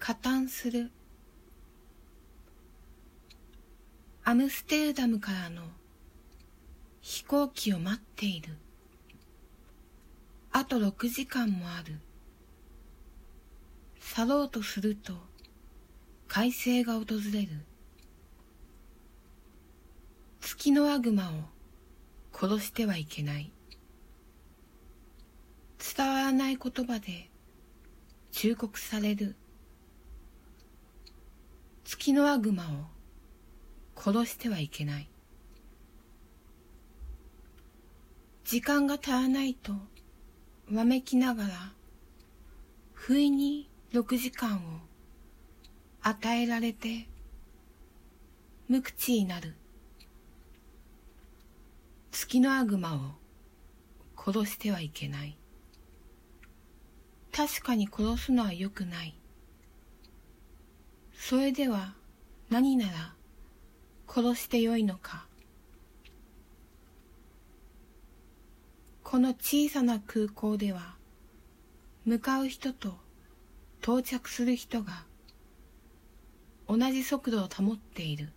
加担する。アムステルダムからの飛行機を待っている。あと6時間もある。去ろうとすると快晴が訪れる。月のワグマを殺してはいけない。伝わらない言葉で忠告される。月のワグマを殺してはいけない。時間が足らないとわめきながら不意に6時間を与えられて無口になる。月の悪魔を殺してはいけない。確かに殺すのは良くない。それでは何なら殺してよいのか。この小さな空港では向かう人と到着する人が同じ速度を保っている。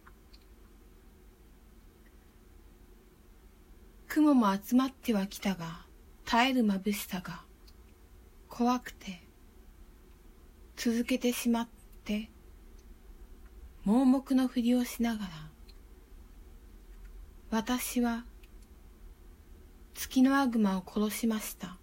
雲も集まってはきたが耐える眩しさが怖くて続けてしまって盲目のふりをしながら私は月の悪魔を殺しました。